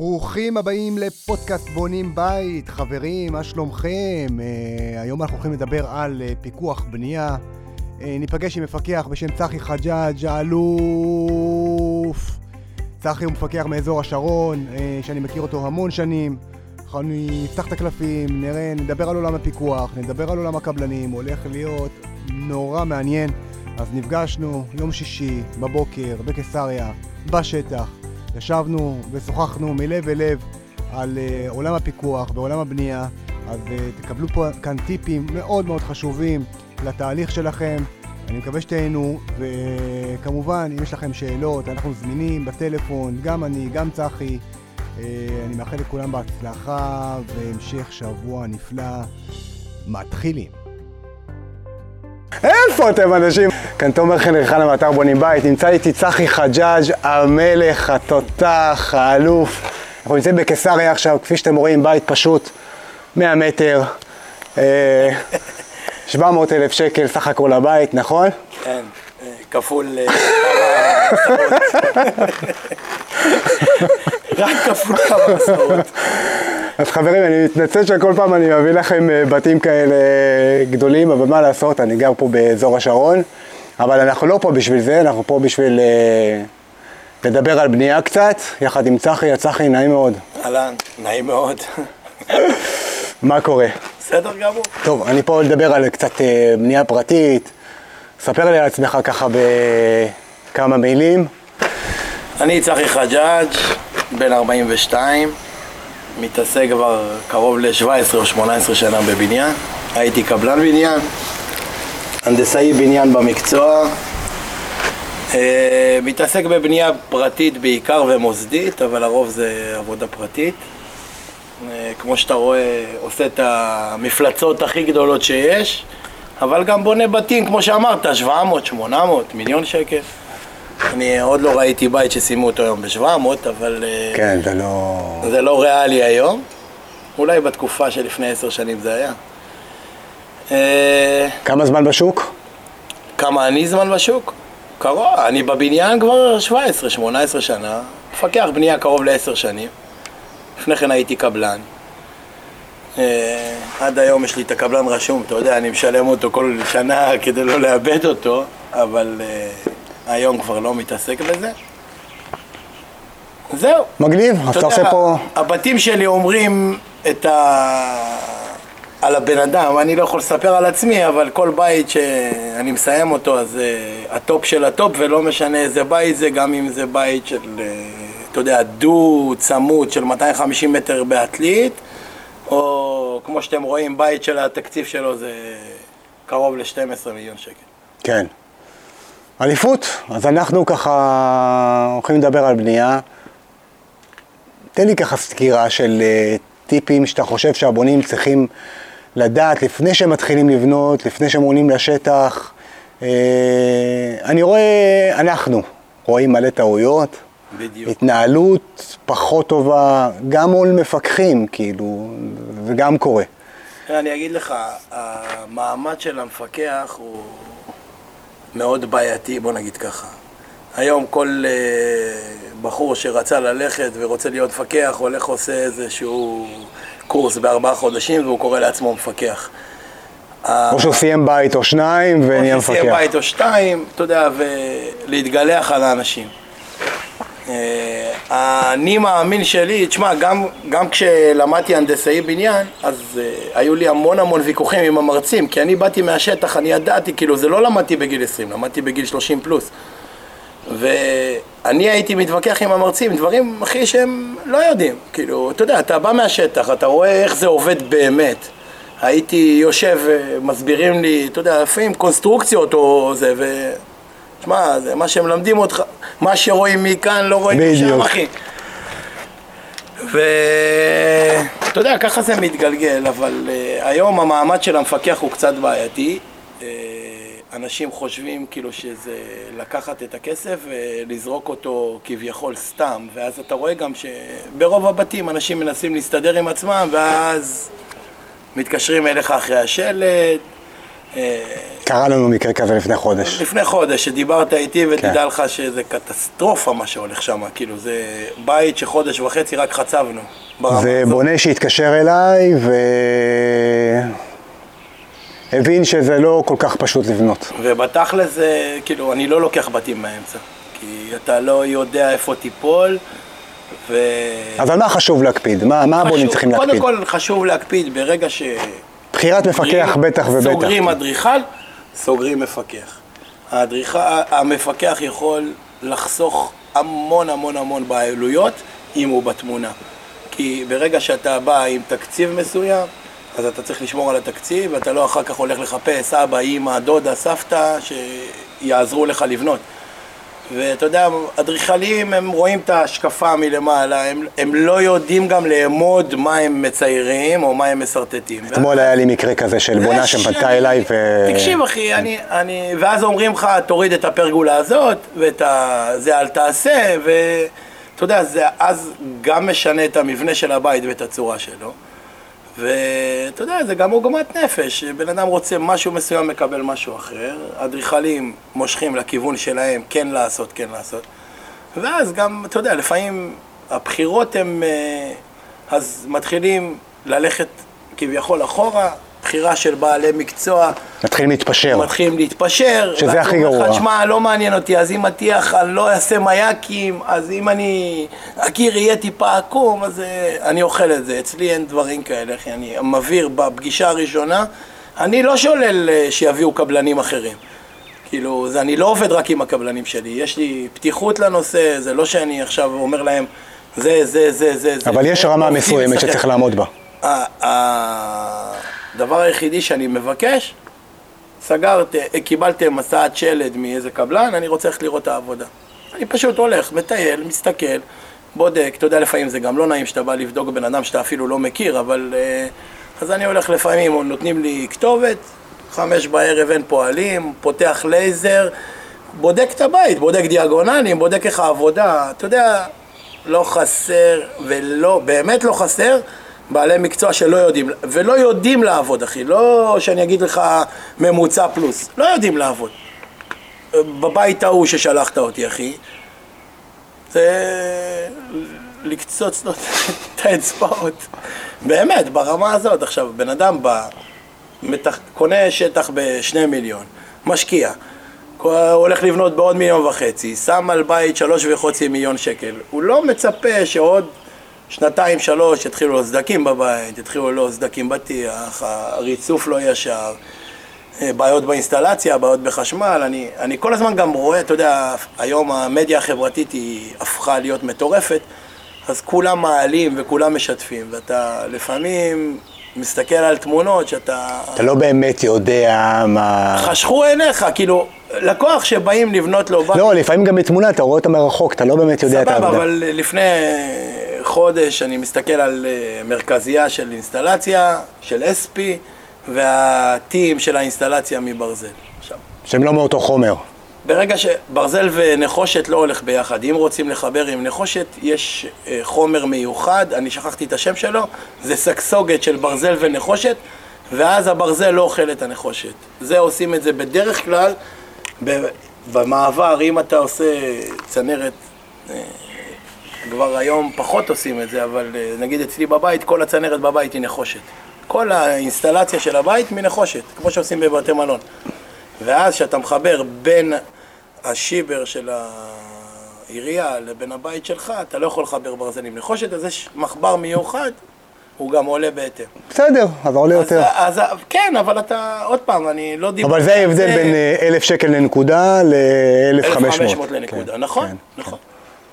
ברוכים הבאים לפודקאסט בונים בית. חברים, מה שלומכם? Uh, היום אנחנו הולכים לדבר על uh, פיקוח בנייה. Uh, ניפגש עם מפקח בשם צחי חג'אג', האלוף. צחי הוא מפקח מאזור השרון, uh, שאני מכיר אותו המון שנים. אנחנו נפתח את הקלפים, נראה, נדבר על עולם הפיקוח, נדבר על עולם הקבלנים, הולך להיות נורא מעניין. אז נפגשנו יום שישי בבוקר בקיסריה, בשטח. ישבנו ושוחחנו מלב אל לב על uh, עולם הפיקוח ועולם הבנייה, אז uh, תקבלו פה כאן טיפים מאוד מאוד חשובים לתהליך שלכם. אני מקווה שתהנו, וכמובן, אם יש לכם שאלות, אנחנו זמינים בטלפון, גם אני, גם צחי. Uh, אני מאחל לכולם בהצלחה והמשך שבוע נפלא. מתחילים. איפה אתם אנשים? כאן תומר חנריכן מאתר בונים בית, נמצא איתי צחי חג'אג', המלך, התותח, האלוף. אנחנו נמצאים בקיסריה עכשיו, כפי שאתם רואים, בית פשוט, 100 מטר, 700 אלף שקל סך הכל הבית, נכון? כן, אה, כפול אה, רק כפול כמה עשרות. אז חברים, אני מתנצל שכל פעם אני מביא לכם אה, בתים כאלה גדולים, אבל מה לעשות, אני גר פה באזור השרון, אבל אנחנו לא פה בשביל זה, אנחנו פה בשביל אה, לדבר על בנייה קצת, יחד עם צחי, צחי נעים מאוד. אהלן, נעים מאוד. מה קורה? בסדר גמור. טוב, אני פה לדבר על קצת אה, בנייה פרטית, ספר לי על עצמך ככה בכמה מילים. אני צחי חג'אג', בן 42, מתעסק כבר קרוב ל-17 או 18 שנה בבניין. הייתי קבלן בניין, הנדסאי בניין במקצוע. אה, מתעסק בבנייה פרטית בעיקר ומוסדית, אבל הרוב זה עבודה פרטית. אה, כמו שאתה רואה, עושה את המפלצות הכי גדולות שיש, אבל גם בונה בתים, כמו שאמרת, 700, 800, מיליון שקל. אני עוד לא ראיתי בית שסיימו אותו היום ב-700, אבל אה, כן, זה לא... זה לא ריאלי היום. אולי בתקופה שלפני עשר שנים זה היה. אה, כמה זמן בשוק? כמה אני זמן בשוק? קרוב, אני בבניין כבר 17-18 שנה, מפקח בנייה קרוב לעשר שנים. לפני כן הייתי קבלן. אה, עד היום יש לי את הקבלן רשום, אתה יודע, אני משלם אותו כל שנה כדי לא לאבד אותו, אבל היום כבר לא מתעסק בזה. זהו. מגניב, אז אתה עושה פה... הבתים שלי אומרים את ה... על הבן אדם, אני לא יכול לספר על עצמי, אבל כל בית שאני מסיים אותו, אז uh, הטופ של הטופ, ולא משנה איזה בית זה, גם אם זה בית של, uh, אתה יודע, דו צמוד של 250 מטר בעתלית, או כמו שאתם רואים, בית של התקציב שלו זה קרוב ל-12 מיליון שקל. כן. אליפות, אז אנחנו ככה הולכים לדבר על בנייה. תן לי ככה סקירה של uh, טיפים שאתה חושב שהבונים צריכים לדעת לפני שהם מתחילים לבנות, לפני שהם עולים לשטח. Uh, אני רואה, אנחנו רואים מלא טעויות. בדיוק. התנהלות פחות טובה, גם מול מפקחים, כאילו, זה גם קורה. אני אגיד לך, המעמד של המפקח הוא מאוד בעייתי, בוא נגיד ככה. היום כל uh, בחור שרצה ללכת ורוצה להיות מפקח, הולך עושה איזשהו קורס בארבעה חודשים והוא קורא לעצמו מפקח. או שהוא סיים בית או שניים ונהיה או מפקח. שסיים בית או שתיים, אתה יודע, ולהתגלח על האנשים. אה, האני מאמין שלי, תשמע, גם, גם כשלמדתי הנדסאי בניין, אז uh, היו לי המון המון ויכוחים עם המרצים, כי אני באתי מהשטח, אני ידעתי, כאילו, זה לא למדתי בגיל 20, למדתי בגיל 30 פלוס. ואני הייתי מתווכח עם המרצים, דברים, אחי, שהם לא יודעים. כאילו, אתה יודע, אתה בא מהשטח, אתה רואה איך זה עובד באמת. הייתי יושב, אה, מסבירים לי, אתה יודע, לפעמים קונסטרוקציות או זה, ו... תשמע, זה מה שהם מלמדים אותך, מה שרואים מכאן לא רואים משם. אחי. ואתה יודע, ככה זה מתגלגל, אבל uh, היום המעמד של המפקח הוא קצת בעייתי. Uh, אנשים חושבים כאילו שזה לקחת את הכסף ולזרוק אותו כביכול סתם, ואז אתה רואה גם שברוב הבתים אנשים מנסים להסתדר עם עצמם, ואז מתקשרים אליך אחרי השלט. קרה לנו מקרה כזה לפני חודש. לפני חודש, שדיברת איתי ותדע כן. לך שזה קטסטרופה מה שהולך שם, כאילו זה בית שחודש וחצי רק חצבנו. זה. בונה שהתקשר אליי והבין שזה לא כל כך פשוט לבנות. ובתכל'ס זה, כאילו, אני לא לוקח בתים מהאמצע. כי אתה לא יודע איפה תיפול, ו... אז על מה חשוב להקפיד? מה, מה הבונים חשוב- צריכים להקפיד? קודם כל חשוב להקפיד ברגע ש... בחירת מפקח בטח ובטח. סוגרים אדריכל, סוגרים מפקח. האדריכל, המפקח יכול לחסוך המון המון המון בעלויות אם הוא בתמונה. כי ברגע שאתה בא עם תקציב מסוים, אז אתה צריך לשמור על התקציב, ואתה לא אחר כך הולך לחפש אבא, אמא, דודה, סבתא, שיעזרו לך לבנות. ואתה יודע, אדריכלים הם רואים את ההשקפה מלמעלה, הם, הם לא יודעים גם לאמוד מה הם מציירים או מה הם משרטטים. אתמול היה לי מקרה כזה של בונה שפנתה אני- אליי ו... תקשיב אחי, אני, אני, ואז אומרים לך, תוריד את הפרגולה הזאת, ואת ה... זה אל תעשה, ואתה יודע, זה אז גם משנה את המבנה של הבית ואת הצורה שלו. ואתה יודע, זה גם עוגמת נפש, בן אדם רוצה משהו מסוים, מקבל משהו אחר, אדריכלים מושכים לכיוון שלהם, כן לעשות, כן לעשות. ואז גם, אתה יודע, לפעמים הבחירות הן, אה, אז מתחילים ללכת כביכול אחורה, בחירה של בעלי מקצוע, מתחילים להתפשר. מתחילים להתפשר. שזה הכי גרוע. שמע, לא מעניין אותי, אז אם הטיח אני לא אעשה מייקים, אז אם אני... הקיר יהיה טיפה עקום, אז אה, אני אוכל את זה. אצלי אין דברים כאלה, אחי. אני מבהיר בפגישה הראשונה, אני לא שולל אה, שיביאו קבלנים אחרים. כאילו, זה, אני לא עובד רק עם הקבלנים שלי, יש לי פתיחות לנושא, זה לא שאני עכשיו אומר להם, זה, זה, זה, זה, זה. אבל יש זה, רמה עובדים מסוימת. שצריך לעמוד בה. הדבר היחידי שאני מבקש, סגרת, קיבלתם הסעת שלד מאיזה קבלן, אני רוצה ללכת לראות את העבודה. אני פשוט הולך, מטייל, מסתכל, בודק, אתה יודע, לפעמים זה גם לא נעים שאתה בא לבדוק בן אדם שאתה אפילו לא מכיר, אבל... אה, אז אני הולך לפעמים, נותנים לי כתובת, חמש בערב אין פועלים, פותח לייזר, בודק את הבית, בודק דיאגונלים, בודק איך העבודה, אתה יודע, לא חסר, ולא, באמת לא חסר, בעלי מקצוע שלא יודעים, ולא יודעים לעבוד, אחי, לא שאני אגיד לך ממוצע פלוס, לא יודעים לעבוד. בבית ההוא ששלחת אותי, אחי, זה לקצוץ לו את האצבעות. באמת, ברמה הזאת. עכשיו, בן אדם בא, מתח... קונה שטח בשני מיליון, משקיע, הוא הולך לבנות בעוד מיליון וחצי, שם על בית שלוש וחצי מיליון שקל. הוא לא מצפה שעוד שנתיים, שלוש יתחילו לו סדקים בבית, יתחילו לו סדקים בטיח, הריצוף לא ישר. אה, בעיות באינסטלציה, בעיות בחשמל, אני, אני כל הזמן גם רואה, אתה יודע, היום המדיה החברתית היא הפכה להיות מטורפת, אז כולם מעלים וכולם משתפים, ואתה לפעמים מסתכל על תמונות שאתה... אתה לא באמת יודע מה... חשכו עיניך, כאילו, לקוח שבאים לבנות לו בית, לא, לפעמים גם בתמונה אתה רואה אותה מרחוק, אתה לא באמת יודע את סבבה, העבודה. אבל לפני חודש אני מסתכל על אה, מרכזייה של אינסטלציה, של SP, והטים של האינסטלציה מברזל. עכשיו, שהם לא מאותו חומר. ברגע שברזל ונחושת לא הולך ביחד, אם רוצים לחבר עם נחושת, יש אה, חומר מיוחד, אני שכחתי את השם שלו, זה סגסוגת של ברזל ונחושת, ואז הברזל לא אוכל את הנחושת. זה עושים את זה בדרך כלל, במעבר, אם אתה עושה צנרת, אה, כבר היום פחות עושים את זה, אבל אה, נגיד אצלי בבית, כל הצנרת בבית היא נחושת. כל האינסטלציה של הבית מנחושת, כמו שעושים בבתי מלון. ואז כשאתה מחבר בין השיבר של העירייה לבין הבית שלך, אתה לא יכול לחבר ברזל עם נחושת, אז יש מחבר מיוחד, הוא גם עולה בהתאם. בסדר, אז עולה אז, יותר. אז, כן, אבל אתה, עוד פעם, אני לא דיברתי אבל זה ההבדל בין אה, אלף שקל לנקודה ל-1,500. 1,500 לנקודה, נכון, כן, נכון.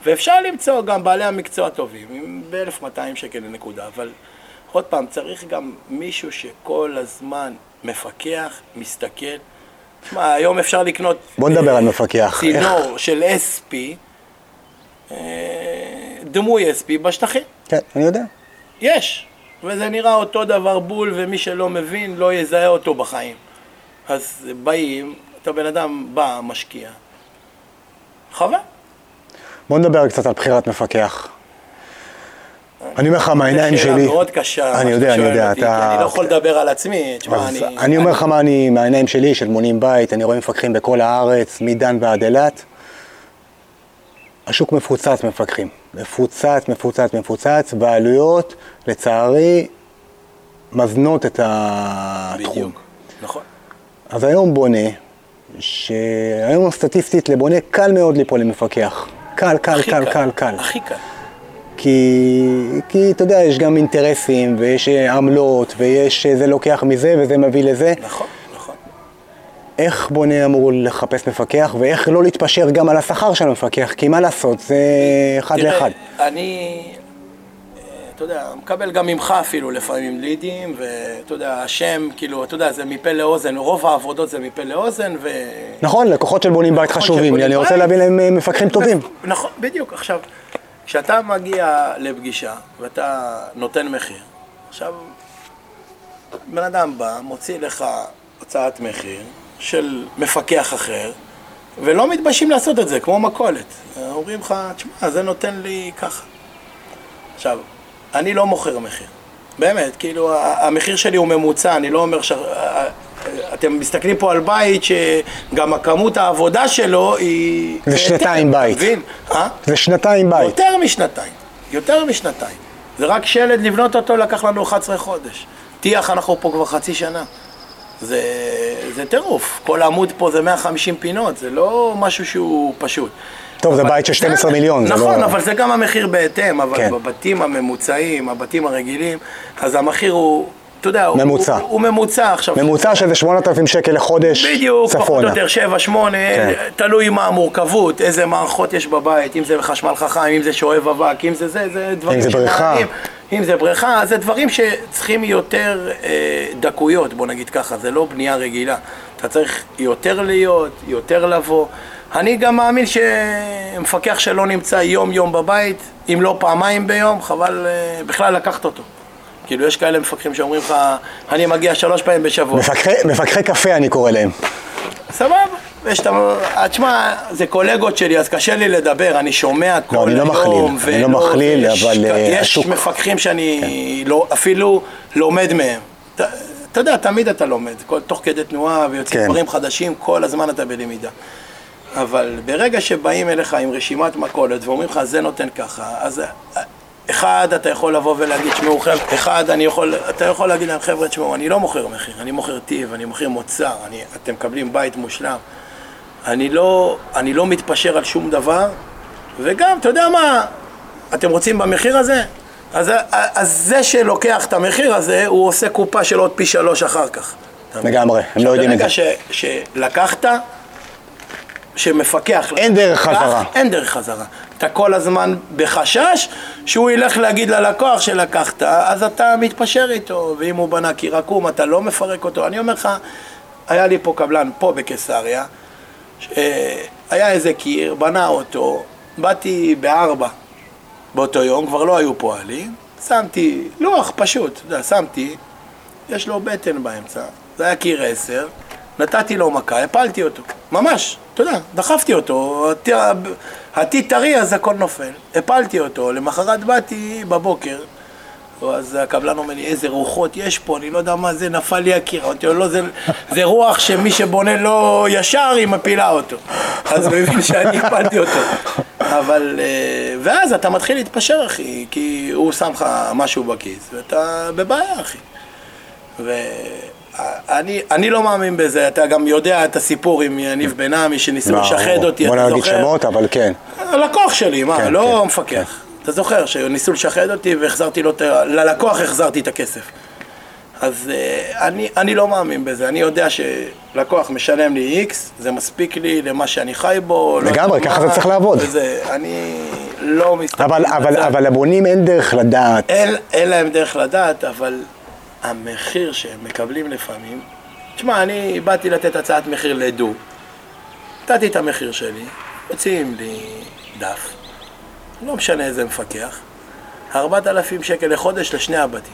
ואפשר למצוא גם בעלי המקצוע טובים, עם ב-1,200 שקל לנקודה, אבל עוד פעם, צריך גם מישהו שכל הזמן מפקח, מסתכל. תשמע, היום אפשר לקנות... בוא נדבר אה, על מפקח. צינור של SP, אה, דמוי SP בשטחים. כן, אני יודע. יש, וזה נראה אותו דבר בול, ומי שלא מבין לא יזהה אותו בחיים. אז באים, אתה בן אדם בא, משקיע. חבל. בוא נדבר קצת על בחירת מפקח. אני אומר לך מהעיניים זו שאלה שלי. מאוד קשה. אני יודע, אני יודע, אתה- אני לא יכול לדבר על עצמי. תשמע, אני... אני אומר לך מה אני, מהעיניים שלי, של מונים בית, אני רואה מפקחים בכל הארץ, מדן ועד אילת. השוק מפוצץ מפקחים. מפוצץ, מפוצץ, מפוצץ, והעלויות, לצערי, מזנות את התחום. בדיוק. נכון. אז היום בונה, שהיום סטטיסטית לבונה קל מאוד ליפול למפקח. קל, קל, קל, קל, קל. הכי קל. כי, כי אתה יודע, יש גם אינטרסים, ויש אה, עמלות, ויש אה, זה לוקח מזה וזה מביא לזה. נכון, נכון. איך בונה אמור לחפש מפקח, ואיך לא להתפשר גם על השכר של המפקח, כי מה לעשות, זה אחד תראה, לאחד. אני, אה, אתה יודע, מקבל גם ממך אפילו לפעמים לידים, ואתה יודע, השם, כאילו, אתה יודע, זה מפה לאוזן, רוב העבודות זה מפה לאוזן, ו... נכון, לקוחות של בונים בית חשובים אני רוצה. להביא להם מפקחים טובים. נכון, בדיוק. עכשיו, כשאתה מגיע לפגישה ואתה נותן מחיר, עכשיו, בן אדם בא, מוציא לך הצעת מחיר של מפקח אחר, ולא מתביישים לעשות את זה, כמו מכולת. אומרים לך, תשמע, זה נותן לי ככה. עכשיו, אני לא מוכר מחיר. באמת, כאילו, המחיר שלי הוא ממוצע, אני לא אומר ש... אתם מסתכלים פה על בית שגם הכמות העבודה שלו היא... זה שנתיים בית. מבין? אה? זה שנתיים בית. יותר משנתיים. יותר משנתיים. זה רק שלד לבנות אותו לקח לנו 11 חודש. טיח אנחנו פה כבר חצי שנה. זה, זה טירוף. כל עמוד פה זה 150 פינות, זה לא משהו שהוא פשוט. טוב, זה אבל- בית של 12 מיליון, זה נכון, לא- אבל זה גם המחיר בהתאם, אבל כן. בבתים הממוצעים, הבתים הרגילים, אז המחיר הוא, אתה יודע, ממוצע. הוא, הוא ממוצע עכשיו. ממוצע שזה 8,000 שקל לחודש בדיוק, פחות או צפונה. יותר, שבע, שמונה, כן. תלוי מה המורכבות, איזה מערכות יש בבית, אם זה חשמל חכם, אם זה שואב אבק, אם זה זה, זה דברים אם זה בריכה. שמעניינים. אם זה בריכה, זה דברים שצריכים יותר אה, דקויות, בוא נגיד ככה, זה לא בנייה רגילה. אתה צריך יותר להיות, יותר לבוא. אני גם מאמין שמפקח שלא נמצא יום-יום בבית, אם לא פעמיים ביום, חבל אה, בכלל לקחת אותו. כאילו, יש כאלה מפקחים שאומרים לך, אני מגיע שלוש פעמים בשבוע. מפקחי- מפקחי קפה אני קורא להם. סבבה. ויש את ה... תשמע, זה קולגות שלי, אז קשה לי לדבר, אני שומע כל אני לא היום. מכליל, אני לא ויש- אבל, אה, יש השוק- מפקחים שאני לא, אפילו לומד מהם. אתה, אתה יודע, תמיד אתה לומד, כל, תוך כדי תנועה ויוצאים כן. דברים חדשים, כל הזמן אתה בלמידה. אבל ברגע שבאים אליך עם רשימת מכולת ואומרים לך, זה נותן ככה, אז אה, אחד, אתה יכול לבוא ולהגיד, תשמעו חבר'ה, אחד, אני יכול, אתה יכול להגיד להם, חבר'ה, תשמעו, אני לא מוכר מחיר, אני מוכר טיב, אני מוכר מוצר, אני, אתם מקבלים בית מושלם. אני לא, אני לא מתפשר על שום דבר, וגם, אתה יודע מה, אתם רוצים במחיר הזה? אז, אז זה שלוקח את המחיר הזה, הוא עושה קופה של עוד פי שלוש אחר כך. לגמרי, הם לא יודעים את זה. שלקחת, שמפקח... אין דרך חזרה. אין דרך חזרה. אתה כל הזמן בחשש שהוא ילך להגיד ללקוח שלקחת, אז אתה מתפשר איתו, ואם הוא בנה קיר עקום, אתה לא מפרק אותו. אני אומר לך, היה לי פה קבלן, פה בקיסריה, היה איזה קיר, בנה אותו, באתי בארבע באותו יום, כבר לא היו פועלים, שמתי לוח פשוט, שמתי, יש לו בטן באמצע, זה היה קיר עשר, נתתי לו מכה, הפלתי אותו, ממש, אתה יודע, דחפתי אותו, הטי- הטי טרי אז הכל נופל, הפלתי אותו, למחרת באתי בבוקר, אז הקבלן אומר לי, איזה רוחות יש פה, אני לא יודע מה זה, נפל לי הקיר. אמרתי לו, לא, זה, זה רוח שמי שבונה לא ישר, היא מפילה אותו. אז הוא הבין שאני הפלתי אותו. אבל, אה, ואז אתה מתחיל להתפשר, אחי, כי הוא שם לך משהו בכיס, ואתה בבעיה, אחי. ואני אני לא מאמין בזה, אתה גם יודע את הסיפור עם יניב בן עמי, שניסו לא, לשחד אותי, בוא אתה לא נגיד זוכר? שמות, אבל כן. הלקוח שלי, מה, כן, לא כן, מפקח. אתה זוכר שניסו לשחד אותי והחזרתי לו, ללקוח החזרתי את הכסף. אז אה, אני, אני לא מאמין בזה, אני יודע שלקוח משלם לי איקס, זה מספיק לי למה שאני חי בו. לא לגמרי, יודע ככה זה צריך לעבוד. וזה, אני לא מסתכל אבל, אבל. אבל לבונים אין דרך לדעת. אין, אין להם דרך לדעת, אבל המחיר שהם מקבלים לפעמים... תשמע, אני באתי לתת הצעת מחיר לדו, נתתי את המחיר שלי, מוציאים לי דף, לא משנה איזה מפקח, 4,000 שקל לחודש לשני הבתים.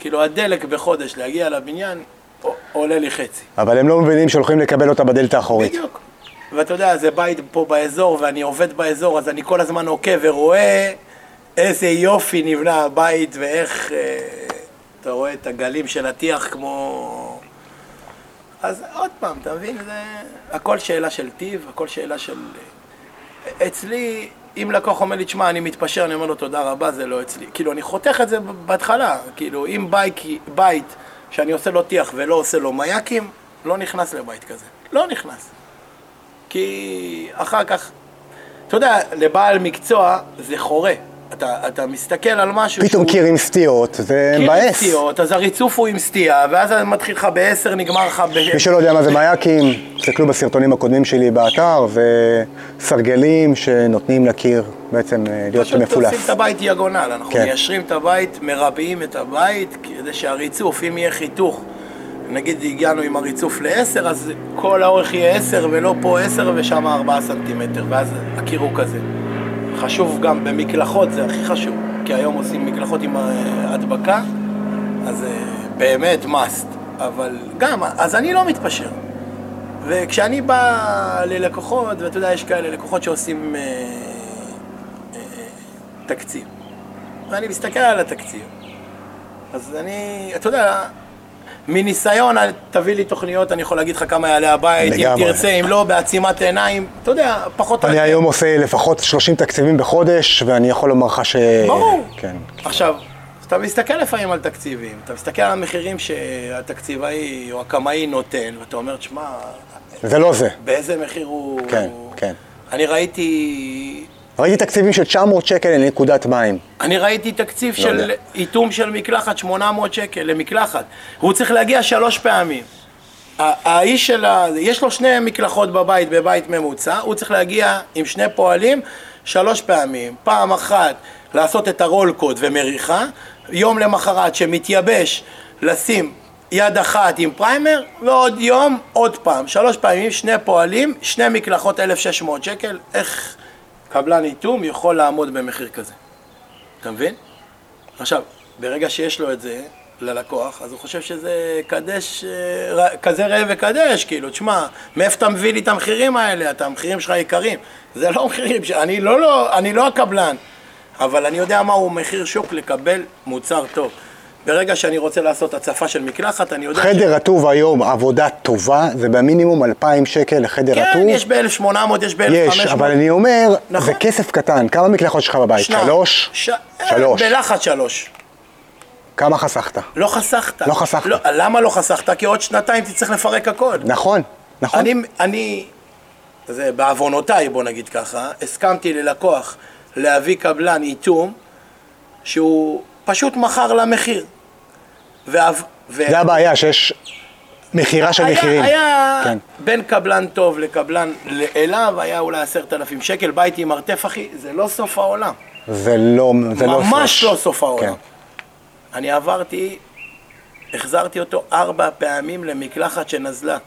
כאילו הדלק בחודש להגיע לבניין עולה לי חצי. אבל הם לא מבינים שהולכים לקבל אותה בדלת האחורית. בדיוק. ואתה יודע, זה בית פה באזור, ואני עובד באזור, אז אני כל הזמן עוקב ורואה איזה יופי נבנה הבית ואיך אה, אתה רואה את הגלים של הטיח כמו... אז עוד פעם, אתה מבין? זה הכל שאלה של טיב, הכל שאלה של... אצלי, אם לקוח אומר לי, תשמע, אני מתפשר, אני אומר לו תודה רבה, זה לא אצלי. כאילו, אני חותך את זה בהתחלה. כאילו, אם בית, בית שאני עושה לו טיח ולא עושה לו מייקים, לא נכנס לבית כזה. לא נכנס. כי אחר כך, אתה יודע, לבעל מקצוע זה חורה. אתה, אתה מסתכל על משהו פתאום קיר עם סטיות, זה קיר עם מבאס. סטיות, אז הריצוף הוא עם סטייה, ואז מתחיל לך בעשר, נגמר לך ב... מי שלא יודע מה זה מייקים, תסתכלו בסרטונים הקודמים שלי באתר, זה סרגלים שנותנים לקיר בעצם אה, להיות פשוט מפולס. עושים את הבית דיאגונל, אנחנו כן. מיישרים את הבית, מרבעים את הבית, כדי שהריצוף, אם יהיה חיתוך, נגיד הגענו עם הריצוף ל-10, אז כל האורך יהיה 10 ולא פה 10 ושם 4 סנטימטר, ואז הקיר הוא כזה. חשוב גם במקלחות, זה הכי חשוב, כי היום עושים מקלחות עם אה, הדבקה, אז אה, באמת must, אבל גם, אז אני לא מתפשר. וכשאני בא ללקוחות, ואתה יודע, יש כאלה לקוחות שעושים אה, אה, תקציב, ואני מסתכל על התקציב, אז אני, אתה יודע, מניסיון, תביא לי תוכניות, אני יכול להגיד לך כמה יעלה הבית, אם לגמרי. תרצה, אם לא, בעצימת עיניים, אתה יודע, פחות... אני היום עושה לפחות 30 תקציבים בחודש, ואני יכול לומר לך ש... ברור. כן. עכשיו, אתה מסתכל לפעמים על תקציבים, אתה מסתכל על המחירים שהתקציבאי או הקמאי נותן, ואתה אומר, תשמע, זה לא זה. באיזה מחיר הוא... כן, כן. אני ראיתי... ראיתי תקציבים של 900 שקל לנקודת מים. אני ראיתי תקציב לא של יודע. איתום של מקלחת, 800 שקל למקלחת. הוא צריך להגיע שלוש פעמים. האיש של ה... יש לו שני מקלחות בבית, בבית ממוצע, הוא צריך להגיע עם שני פועלים שלוש פעמים. פעם אחת לעשות את הרול קוד ומריחה, יום למחרת שמתייבש לשים יד אחת עם פריימר, ועוד יום עוד פעם. שלוש פעמים, שני פועלים, שני מקלחות 1,600 שקל. איך קבלן איתום יכול לעמוד במחיר כזה? אתה מבין? עכשיו, ברגע שיש לו את זה ללקוח, אז הוא חושב שזה קדש, אה, כזה ראה וקדש, כאילו, תשמע, מאיפה אתה מביא לי את המחירים האלה? אתה, המחירים שלך יקרים. זה לא מחירים, ש... אני, לא, לא, אני לא הקבלן, אבל אני יודע מהו מחיר שוק לקבל מוצר טוב. ברגע שאני רוצה לעשות הצפה של מקלחת, אני יודע... חדר רטוב היום, עבודה טובה, זה במינימום 2,000 שקל לחדר רטוב. כן, יש ב-1800, יש ב-1500. יש, אבל אני אומר, נכון. זה כסף קטן. כמה מקלחות יש לך בבית? שניים. שלוש? ש... שלוש. אה, בלחץ שלוש. כמה חסכת? לא חסכת. לא חסכת. לא, למה לא חסכת? כי עוד שנתיים תצטרך לפרק הכל. נכון, נכון. אני, אני, זה בעוונותיי, בוא נגיד ככה, הסכמתי ללקוח להביא קבלן איתום שהוא פשוט מכר למחיר. ואב, ו... זה הבעיה, שיש מכירה של היה, מחירים. היה כן. בין קבלן טוב לקבלן אליו, היה אולי עשרת אלפים שקל, בית עם מרתף אחי, זה לא סוף העולם. זה לא, זה לא ממש סוף. לא סוף העולם. כן. אני עברתי, החזרתי אותו ארבע פעמים למקלחת שנזלה.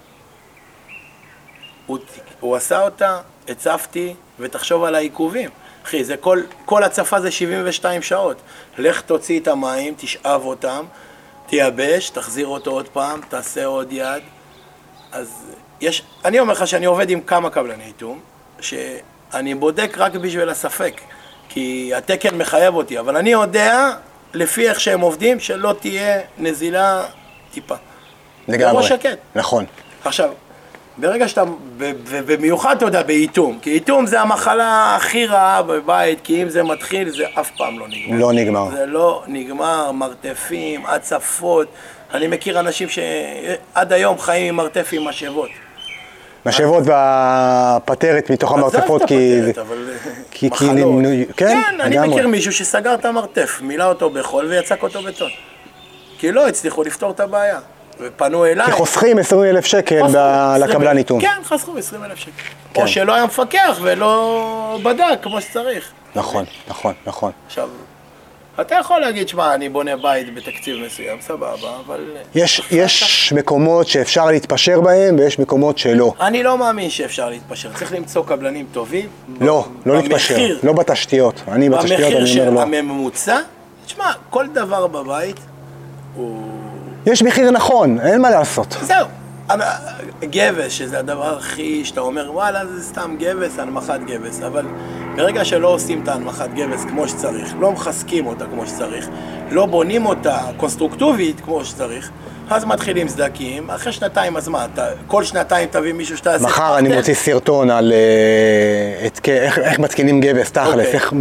הוא, הוא עשה אותה, הצפתי, ותחשוב על העיכובים. אחי, זה כל, כל הצפה זה 72 שעות. לך תוציא את המים, תשאב אותם, תייבש, תחזיר אותו עוד פעם, תעשה עוד יד. אז יש, אני אומר לך שאני עובד עם כמה קבלני איתום, שאני בודק רק בשביל הספק, כי התקן מחייב אותי, אבל אני יודע, לפי איך שהם עובדים, שלא תהיה נזילה טיפה. לגמרי. בראש שקט. נכון. עכשיו, ברגע שאתה, ובמיוחד אתה יודע, באיתום, כי איתום זה המחלה הכי רעה בבית, כי אם זה מתחיל, זה אף פעם לא נגמר. לא נגמר. זה לא נגמר, מרתפים, הצפות. אני מכיר אנשים שעד היום חיים עם מרתף עם משאבות. משאבות והפטרת מתוך המרצפות, עזוב את כי... הפטרת, אבל כי- כי מחלות. נמנו- כן, כן, אני לגמרי. מכיר מישהו שסגר את המרתף, מילא אותו בחול ויצק אותו בטון. כי לא הצליחו לפתור את הבעיה. ופנו אליי. כי חוסכים 20 אלף שקל חסכו ב- 20,000. לקבלן איתום. כן, חסכו 20 אלף שקל. כן. או שלא היה מפקח ולא בדק כמו שצריך. נכון, נכון, נכון. עכשיו, אתה יכול להגיד, שמע, אני בונה בית בתקציב מסוים, סבבה, אבל... יש, יש מקומות שאפשר להתפשר בהם ויש מקומות שלא. אני לא מאמין שאפשר להתפשר, צריך למצוא קבלנים טובים. לא, לא במחיר. להתפשר. לא בתשתיות. אני בתשתיות, במחיר אני של אומר לא. הממוצע, תשמע, כל דבר בבית הוא... יש מחיר נכון, אין מה לעשות. זהו. גבס, שזה הדבר הכי, שאתה אומר, וואלה, זה סתם גבס, הנמכת גבס, אבל ברגע שלא עושים את ההנמכת גבס כמו שצריך, לא מחזקים אותה כמו שצריך, לא בונים אותה קונסטרוקטיבית כמו שצריך, אז מתחילים סדקים, אחרי שנתיים, אז מה, אתה, כל שנתיים תביא מישהו שתעשה... מחר אני מוציא סרטון על אה, את, איך, איך מתקינים גבס, תכלס, אוקיי. איך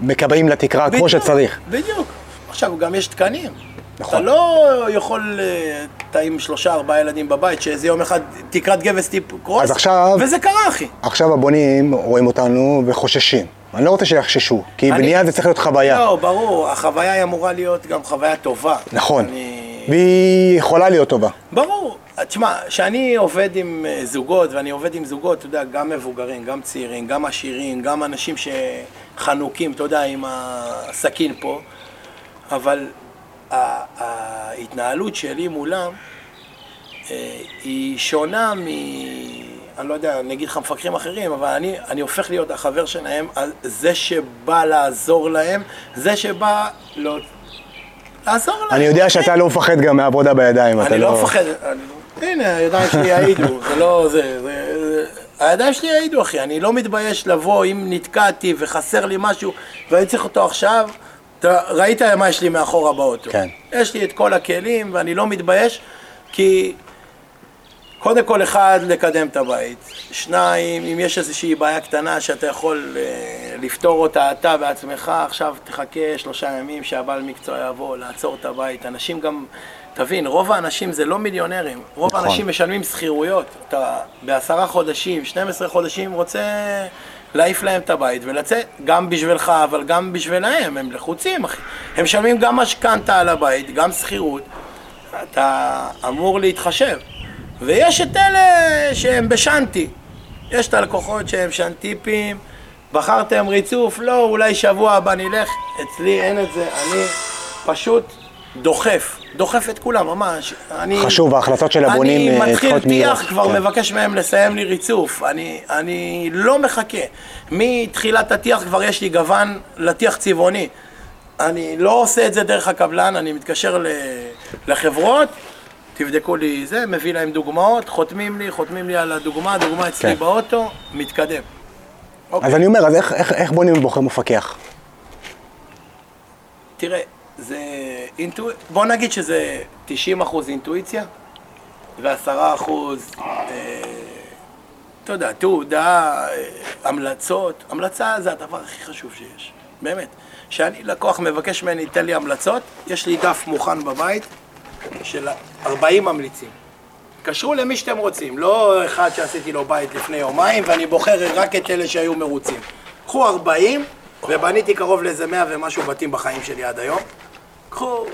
מקבעים לתקרה כמו בדיוק, שצריך. בדיוק. עכשיו, גם יש תקנים. נכון. אתה לא יכול, אה, אתה עם שלושה, ארבעה ילדים בבית, שאיזה יום אחד תקרת גבס תקרוס, אז עכשיו- וזה קרה, אחי. עכשיו הבונים רואים אותנו וחוששים. אני לא רוצה שיחששו, כי אני- בנייה זה צריך להיות חוויה. לא, ברור, החוויה היא אמורה להיות גם חוויה טובה. נכון. אני... והיא יכולה להיות טובה. ברור. תשמע, כשאני עובד עם אה, זוגות, ואני עובד עם זוגות, אתה יודע, גם מבוגרים, גם צעירים, גם עשירים, גם אנשים שחנוקים, אתה יודע, עם הסכין פה, אבל ההתנהלות שלי מולם אה, היא שונה מ... אני לא יודע, אני אגיד לך מפקחים אחרים, אבל אני, אני הופך להיות החבר שלהם, זה שבא לעזור להם, זה שבא לא... לעזור להם. אני יודע שאתה לא מפחד גם מעבודה בידיים, אתה אני לא מפחד, אני- הנה, הידיים שלי יעידו, זה לא זה, זה, זה, הידיים שלי יעידו, אחי, אני לא מתבייש לבוא, אם נתקעתי וחסר לי משהו, ואני צריך אותו עכשיו, אתה ראית מה יש לי מאחורה באוטו. כן. יש לי את כל הכלים, ואני לא מתבייש, כי קודם כל, אחד, לקדם את הבית. שניים, אם יש איזושהי בעיה קטנה שאתה יכול אה, לפתור אותה אתה בעצמך, עכשיו תחכה שלושה ימים שהבעל מקצוע יבוא, לעצור את הבית. אנשים גם, תבין, רוב האנשים זה לא מיליונרים. רוב נכון. האנשים משלמים שכירויות. אתה בעשרה חודשים, 12 חודשים רוצה להעיף להם את הבית ולצאת, גם בשבילך, אבל גם בשבילהם, הם לחוצים, אחי. הם משלמים גם משכנתה על הבית, גם שכירות. אתה אמור להתחשב. ויש את אלה שהם בשנטי. יש את הלקוחות שהם שנטיפים, בחרתם ריצוף, לא, אולי שבוע הבא נלך. אצלי אין את זה, אני פשוט דוחף, דוחף את כולם, ממש. אני, חשוב, ההחלטות של הבונים, אה, אני מתחיל צריכות מהירות. טיח, כבר כן. מבקש מהם לסיים לי ריצוף. אני, אני לא מחכה. מתחילת הטיח כבר יש לי גוון לטיח צבעוני. אני לא עושה את זה דרך הקבלן, אני מתקשר לחברות, תבדקו לי זה, מביא להם דוגמאות, חותמים לי, חותמים לי על הדוגמה, הדוגמה אצלי כן. באוטו, מתקדם. אז אני אומר, אז איך- איך איך בונים ובוחר מפקח? תראה, זה אינטו... בוא נגיד שזה 90 אחוז אינטואיציה ו-10 אחוז, אה, אתה יודע, תעודה, אה, המלצות. המלצה זה הדבר הכי חשוב שיש, באמת. כשאני לקוח מבקש ממני, תן לי המלצות, יש לי דף מוכן בבית של 40 ממליצים. קשרו למי שאתם רוצים, לא אחד שעשיתי לו בית לפני יומיים ואני בוחר רק את אלה שהיו מרוצים. קחו 40 ובניתי קרוב לאיזה 100 ומשהו בתים בחיים שלי עד היום. קחו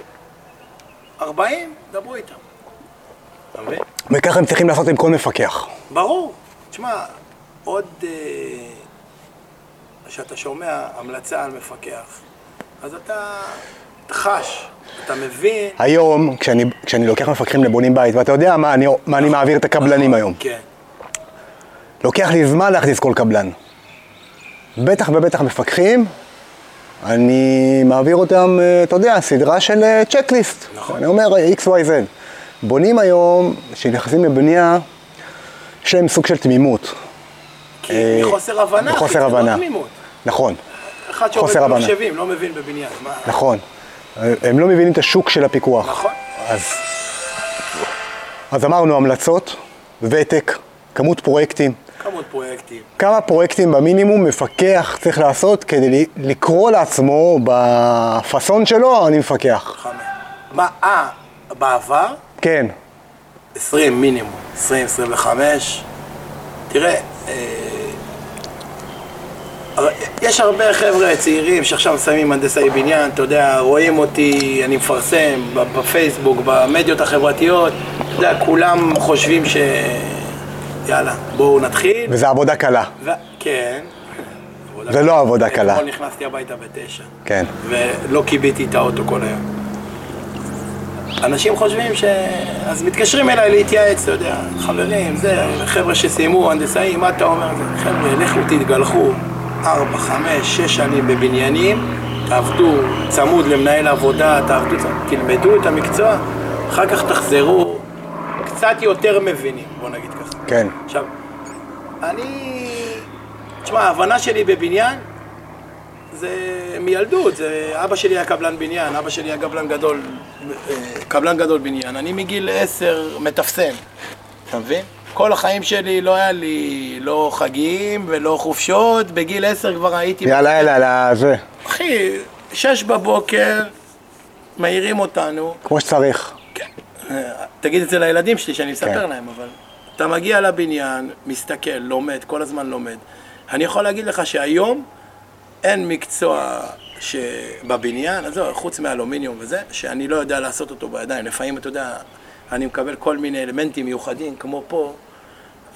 40, דברו איתם. אתה מבין? וככה הם צריכים לעשות עם כל מפקח. ברור. תשמע, עוד... אה, כשאתה שומע המלצה על מפקח, אז אתה חש, אתה מבין. היום, כשאני, כשאני לוקח מפקחים לבונים בית, ואתה יודע מה אני, מה אני מעביר את הקבלנים היום. כן. לוקח לי זמן להכניס כל קבלן. בטח ובטח מפקחים, אני מעביר אותם, אה, אתה יודע, סדרה של צ'קליסט. נכון. אני אומר אה, XYZ. בונים היום, כשנכנסים לבנייה, יש להם סוג של תמימות. כי אה, מחוסר הבנה, מחוסר זה הבנה. לא תמימות. נכון, אחד שעובד. במחשבים, לא מבין בבניין. מה? נכון. הם לא מבינים את השוק של הפיקוח. נכון. אז, אז אמרנו המלצות, ותק, כמות פרויקטים. כמות פרויקטים. כמה פרויקטים במינימום מפקח צריך לעשות כדי לקרוא לעצמו בפאסון שלו, אני מפקח. חמש. מה, אה, בעבר, כן, 20 מינימום, 20, 25. תראה, אה, יש הרבה חבר'ה צעירים שעכשיו מסיימים הנדסאי בניין, אתה יודע, רואים אותי, אני מפרסם בפייסבוק, במדיות החברתיות, אתה יודע, כולם חושבים ש... יאללה, בואו נתחיל. וזה עבודה קלה. ו... כן. זה לא עבודה קלה. אתמול נכנסתי הביתה בתשע. כן. ולא כיביתי את האוטו כל היום. אנשים חושבים ש... אז מתקשרים אליי להתייעץ, אתה יודע, חברים, זה, חבר'ה שסיימו הנדסאים, מה אתה אומר? חבר'ה, לכו תתגלחו ארבע, חמש, שש שנים בבניינים, תעבדו צמוד למנהל עבודה, תעבדו, תלמדו את המקצוע, אחר כך תחזרו קצת יותר מבינים, בוא נגיד ככה. כן. עכשיו, אני... תשמע, ההבנה שלי בבניין זה מילדות, זה אבא שלי היה קבלן בניין, אבא שלי היה קבלן גדול, אה, קבלן גדול בניין. אני מגיל עשר מתפסם, אתה מבין? כל החיים שלי לא היה לי לא חגים ולא חופשות, בגיל עשר כבר הייתי... יאללה, יאללה, זה. אחי, שש בבוקר, מעירים אותנו, כמו שצריך. תגיד את זה לילדים שלי, שאני מספר כן. להם, אבל... אתה מגיע לבניין, מסתכל, לומד, כל הזמן לומד. אני יכול להגיד לך שהיום אין מקצוע שבבניין, עזוב, חוץ מאלומיניום וזה, שאני לא יודע לעשות אותו בידיים. לפעמים, אתה יודע, אני מקבל כל מיני אלמנטים מיוחדים, כמו פה,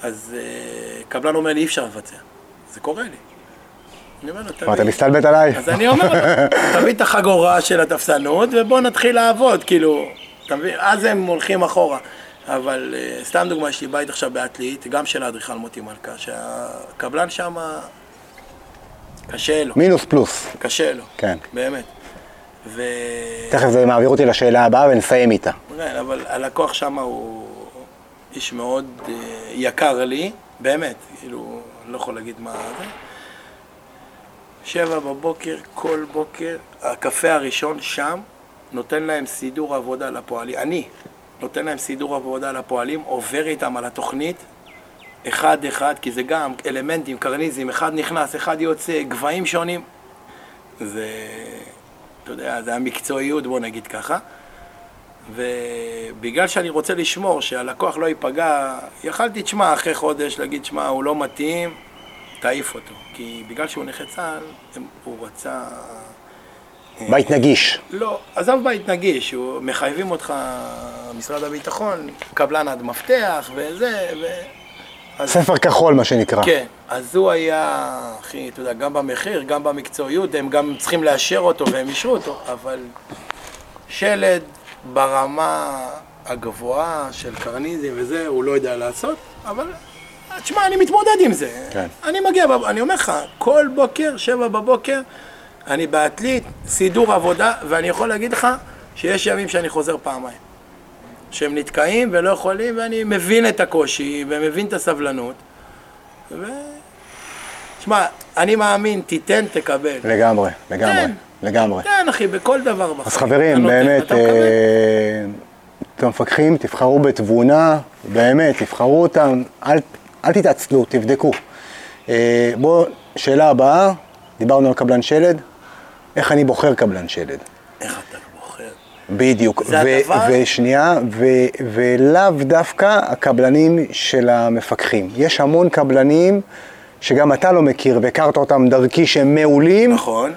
אז uh, קבלן אומר לי, אי אפשר לבצע. זה קורה לי. אני אומר לו, מה, אתה תביא. מסתלבט עליי? אז אני אומר לו, תביא את החגורה של התפסנות ובוא נתחיל לעבוד, כאילו, אתה מבין? אז הם הולכים אחורה. אבל אה, סתם דוגמה, יש לי בית עכשיו בעתלית, גם של האדריכל מוטי מלכה, שהקבלן שם, קשה לו, מינוס פלוס. קשה לו, כן. באמת. ו... תכף זה מעביר אותי לשאלה הבאה ונסיים איתה. כן, אבל הלקוח שם הוא איש מאוד אה, יקר לי, באמת, כאילו, לא יכול להגיד מה זה. שבע בבוקר, כל בוקר, הקפה הראשון שם נותן להם סידור עבודה לפועלים. אני נותן להם סידור עבודה לפועלים, עובר איתם על התוכנית, אחד-אחד, כי זה גם אלמנטים, קרניזם, אחד נכנס, אחד יוצא, גבהים שונים. זה, אתה יודע, זה המקצועיות, בוא נגיד ככה. ובגלל שאני רוצה לשמור שהלקוח לא ייפגע, יכלתי, תשמע, אחרי חודש להגיד, שמע, הוא לא מתאים, תעיף אותו. כי בגלל שהוא נכה צה"ל, הוא רצה... בית נגיש. לא, עזוב בית נגיש, הוא, מחייבים אותך, משרד הביטחון, קבלן עד מפתח וזה, ו... אז, ספר כחול, מה שנקרא. כן, אז הוא היה, אחי, אתה יודע, גם במחיר, גם במקצועיות, הם גם צריכים לאשר אותו והם אישרו אותו, אבל שלד ברמה הגבוהה של קרניזם וזה, הוא לא יודע לעשות, אבל תשמע, אני מתמודד עם זה. כן. אני מגיע, אני אומר לך, כל בוקר, שבע בבוקר, אני בעתלית, סידור עבודה, ואני יכול להגיד לך שיש ימים שאני חוזר פעמיים. שהם נתקעים ולא יכולים, ואני מבין את הקושי ומבין את הסבלנות. ו... שמע, אני מאמין, תיתן, תקבל. לגמרי, לגמרי, כן. לגמרי. תן, אחי, בכל דבר בחיים. אז חברים, אתה באמת. אה, אתם מפקחים, תבחרו בתבונה, באמת, תבחרו אותם, אל, אל תתעצלו, תבדקו. אה, בואו, שאלה הבאה, דיברנו על קבלן שלד, איך אני בוחר קבלן שלד? איך אתה בוחר? בדיוק. זה ו- הדבר- ושנייה, ו- ולאו דווקא הקבלנים של המפקחים. יש המון קבלנים שגם אתה לא מכיר והכרת אותם דרכי שהם מעולים, נכון.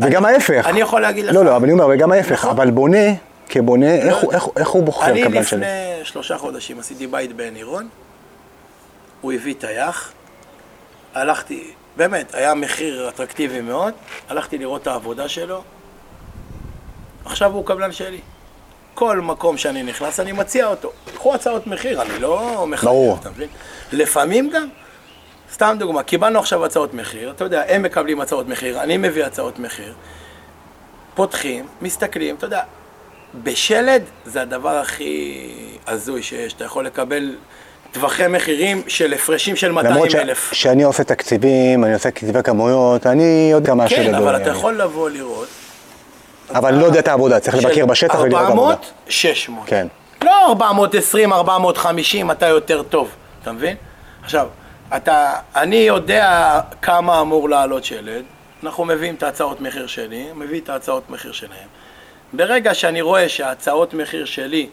וגם ההפך. אני יכול להגיד לך... לא, לא, אבל אני אומר, וגם ההפך. נכון. אבל בונה, כבונה, איך הוא- איך איך הוא בוחר אני קבלן שלד? לפני שלושה חודשים עשיתי בית בעין עירון, הוא הביא טייח, הלכתי, באמת, היה מחיר אטרקטיבי מאוד, הלכתי לראות את העבודה שלו, עכשיו הוא קבלן שלי. כל מקום שאני נכנס, אני מציע אותו. קחו הצעות מחיר, אני לא מחייב, ברור. אתה מבין? לפעמים גם, סתם דוגמה, קיבלנו עכשיו הצעות מחיר, אתה יודע, הם מקבלים הצעות מחיר, אני מביא הצעות מחיר, פותחים, מסתכלים, אתה יודע, בשלד זה הדבר הכי הזוי שיש, אתה יכול לקבל טווחי מחירים של הפרשים של 200 למרות ש- אלף. שאני עושה תקציבים, אני עושה כתבי כמויות, אני יודע מה כן, אבל. אתה יכול לבוא לראות. אבל לא יודע את העבודה, צריך לבקר בשטח ולראות את העבודה. 400, 600. כן. לא 420, 450, אתה יותר טוב, אתה מבין? עכשיו, אתה, אני יודע כמה אמור לעלות שלד, אנחנו מביאים את ההצעות מחיר שלי, מביא את ההצעות מחיר שלהם. ברגע שאני רואה שההצעות מחיר שלי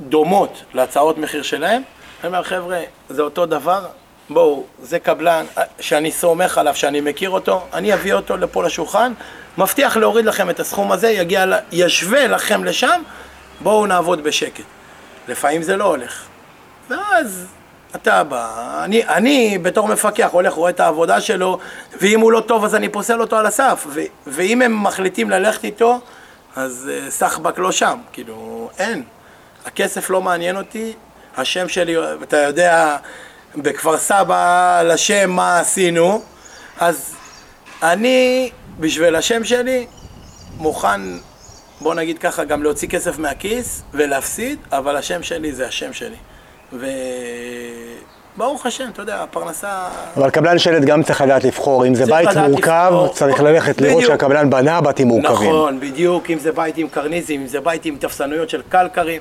דומות להצעות מחיר שלהם, אני אומר, חבר'ה, זה אותו דבר, בואו, זה קבלן אה, שאני סומך עליו, שאני מכיר אותו, אני אביא אותו לפה לשולחן, מבטיח להוריד לכם את הסכום הזה, יגיע, ישווה לכם לשם, בואו נעבוד בשקט. לפעמים זה לא הולך. ואז אתה בא, אני, אני בתור מפקח הולך, רואה את העבודה שלו, ואם הוא לא טוב אז אני פוסל אותו על הסף, ו, ואם הם מחליטים ללכת איתו, אז uh, סחבק לא שם, כאילו, אין. הכסף לא מעניין אותי, השם שלי, אתה יודע, בכפר סבא לשם מה עשינו, אז אני, בשביל השם שלי, מוכן בוא נגיד ככה, גם להוציא כסף מהכיס ולהפסיד, אבל השם שלי זה השם שלי. וברוך השם, אתה יודע, הפרנסה... אבל קבלן שלד גם צריך לדעת לבחור, אם זה בית מורכב, לבחור. צריך ללכת לראות בדיוק. שהקבלן בנה בתים מורכבים. נכון, בדיוק, אם זה בית עם קרניזם, אם זה בית עם תפסנויות של קלקרים,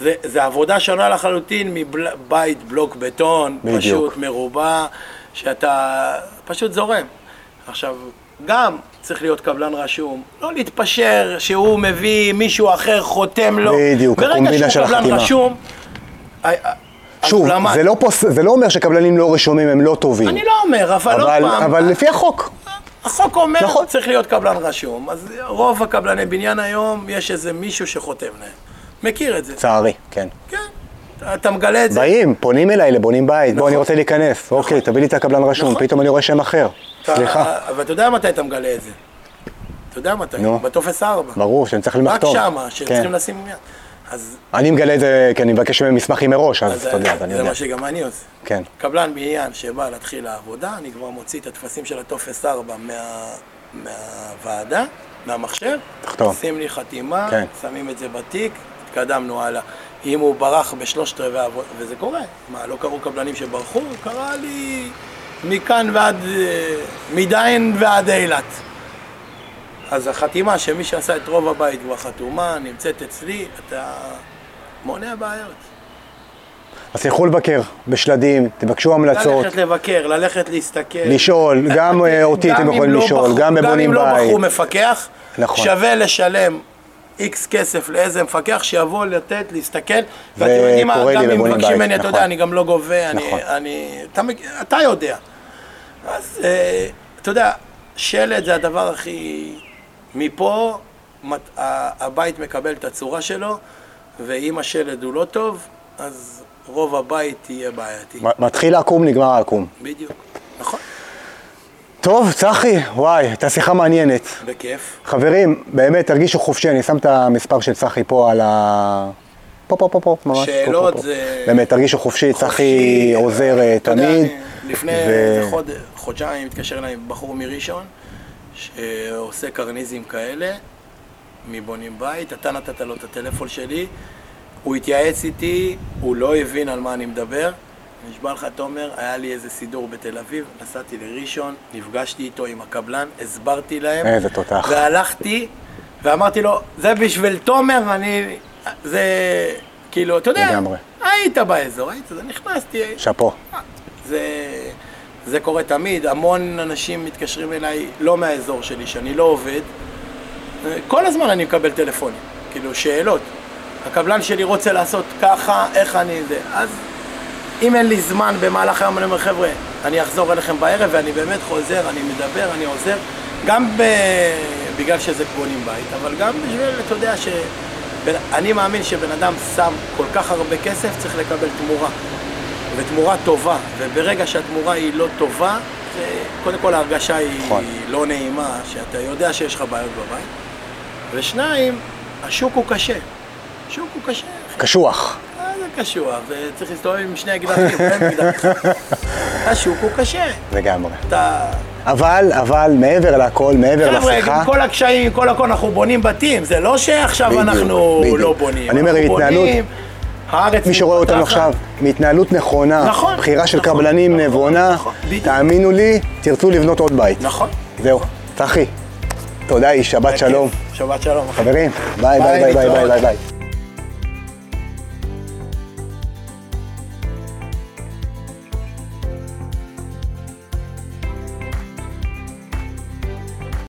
זה, זה עבודה שונה לחלוטין מבית בלוק בטון, בדיוק. פשוט מרובע, שאתה פשוט זורם. עכשיו, גם צריך להיות קבלן רשום, לא להתפשר שהוא מביא מישהו אחר, חותם לו. בדיוק, הקומבינה ברגע של שהוא קבלן החתימה. רשום, אה, אה, שוב. זה לא, פוס, זה לא אומר שקבלנים לא רשומים הם לא טובים. אני לא אומר, אבל עוד אבל, פעם, אבל לפי החוק. החוק אומר, נכון. צריך להיות קבלן רשום, אז רוב הקבלני בניין היום, יש איזה מישהו שחותם להם. מכיר את זה. לצערי, כן. כן. אתה- מגלה את זה. באים, פונים אליי לבונים בית, בוא, נכון. אני רוצה להיכנס. אוקיי, תביא לי את הקבלן רשום, נכון. פתאום אני רואה שם אחר. אתה- סליחה. אבל אתה יודע מתי אתה מגלה את זה. אתה יודע מתי, נו. בטופס 4. ברור שאני צריך רק למחתום. שמה, כן. שצריכים לשים מיד. אז אני מגלה את זה כי אני מבקש מהם מסמכים מראש, אז אז אתה יודע, אז אני זה יודע. מה שגם אני עושה. כן. קבלן בניין שבא להתחיל לעבודה, אני כבר מוציא את הטפסים של הטופס 4 מה- מהוועדה, מהמחשב, תחתום. שים לי חתימה, כן. שמים את זה בתיק, התקדמנו הלאה. אם הוא ברח בשלושת רבעי העבודה, וזה קורה, מה, לא קרו קבלנים שברחו? קרה לי מכאן ועד, אה, מדיין ועד אילת. אז החתימה שמי שעשה את רוב הבית כבר חתומה, נמצאת אצלי, אתה מונע בעיות. אז תלכו לבקר בשלדים, תבקשו המלצות, ללכת לבקר, ללכת להסתכל. לשאול, גם אה, אותי אתם יכולים לא לשאול, גם בבונים גם אם לא בית. בחרו מפקח, נכון. שווה לשלם איקס כסף לאיזה מפקח שיבוא לתת, להסתכל. ואתם יודעים מה, גם אם מבקשים ממני, אתה נכון. יודע, אני גם לא גובה, אני... נכון. אני אתה מק- אתה יודע. אז אה, אתה יודע, שלד זה הדבר הכי... מפה מת- הבית מקבל את הצורה שלו, ואם השלד הוא לא טוב, אז רוב הבית יהיה בעייתי. מתחיל העקום, נגמר העקום. בדיוק. טוב, צחי, וואי, הייתה שיחה מעניינת. בכיף. חברים, באמת, תרגישו חופשי, אני שם את המספר של צחי פה על ה... פה, פה, פה, פה, ממש. פה, שאלות פה, פה. זה- באמת, תרגישו חופשי, צחי עוזר אה, אתה יודע, תמיד. אני- לפני ו- חוד- חודשיים התקשר אליי בחור מראשון, שעושה קרניזם כאלה, מבונים בית, אתה נתת לו את הטלפון שלי, הוא התייעץ איתי, הוא לא הבין על מה אני מדבר. נשבע לך, תומר, היה לי איזה סידור בתל אביב, נסעתי לראשון, נפגשתי איתו עם הקבלן, הסברתי להם. איזה תותח. והלכתי, ואמרתי לו, זה בשביל תומר, אני... זה... כאילו, אתה יודע, לגמרי. היית באזור, היית, אז נכנסתי, שאפו. זה, זה קורה תמיד, המון אנשים מתקשרים אליי לא מהאזור שלי, שאני לא עובד. כל הזמן אני מקבל טלפונים, כאילו שאלות. הקבלן שלי רוצה לעשות ככה, איך אני זה. אז אם אין לי זמן במהלך היום, אני אומר, חבר'ה, אני אחזור אליכם בערב, ואני באמת חוזר, אני מדבר, אני עוזר, גם ב... בגלל שזה בונים בית, אבל גם בשביל, אתה יודע, ש... אני מאמין שבן אדם שם כל כך הרבה כסף, צריך לקבל תמורה. ותמורה טובה, וברגע שהתמורה היא לא טובה, זה, קודם כל ההרגשה היא נכון. לא נעימה, שאתה יודע שיש לך בעיות בבית. ושניים, השוק הוא קשה. השוק הוא קשה, אחי. קשוח. זה וצריך להסתובב עם שני אקדחים, אין אקדח. השוק הוא קשה. לגמרי. אתה... אבל, אבל, מעבר לכל, מעבר חבר'ה, לשיחה... עם כל הקשיים, עם כל הכל, אנחנו בונים בתים, זה לא שעכשיו בדיוק, אנחנו בדיוק. לא בונים. אני אומר, התנהלות- הארץ מי שרואה אותנו. עכשיו, מהתנהלות נכונה, נכון, בחירה של נכון, קבלנים נכון, נבונה, נכון. תאמינו לי, תרצו לבנות עוד בית. נכון. זהו. צחי, תודה איש, שבת שלום. שבת שלום. חברים, ביי ביי ביי ביי ביי ביי ביי.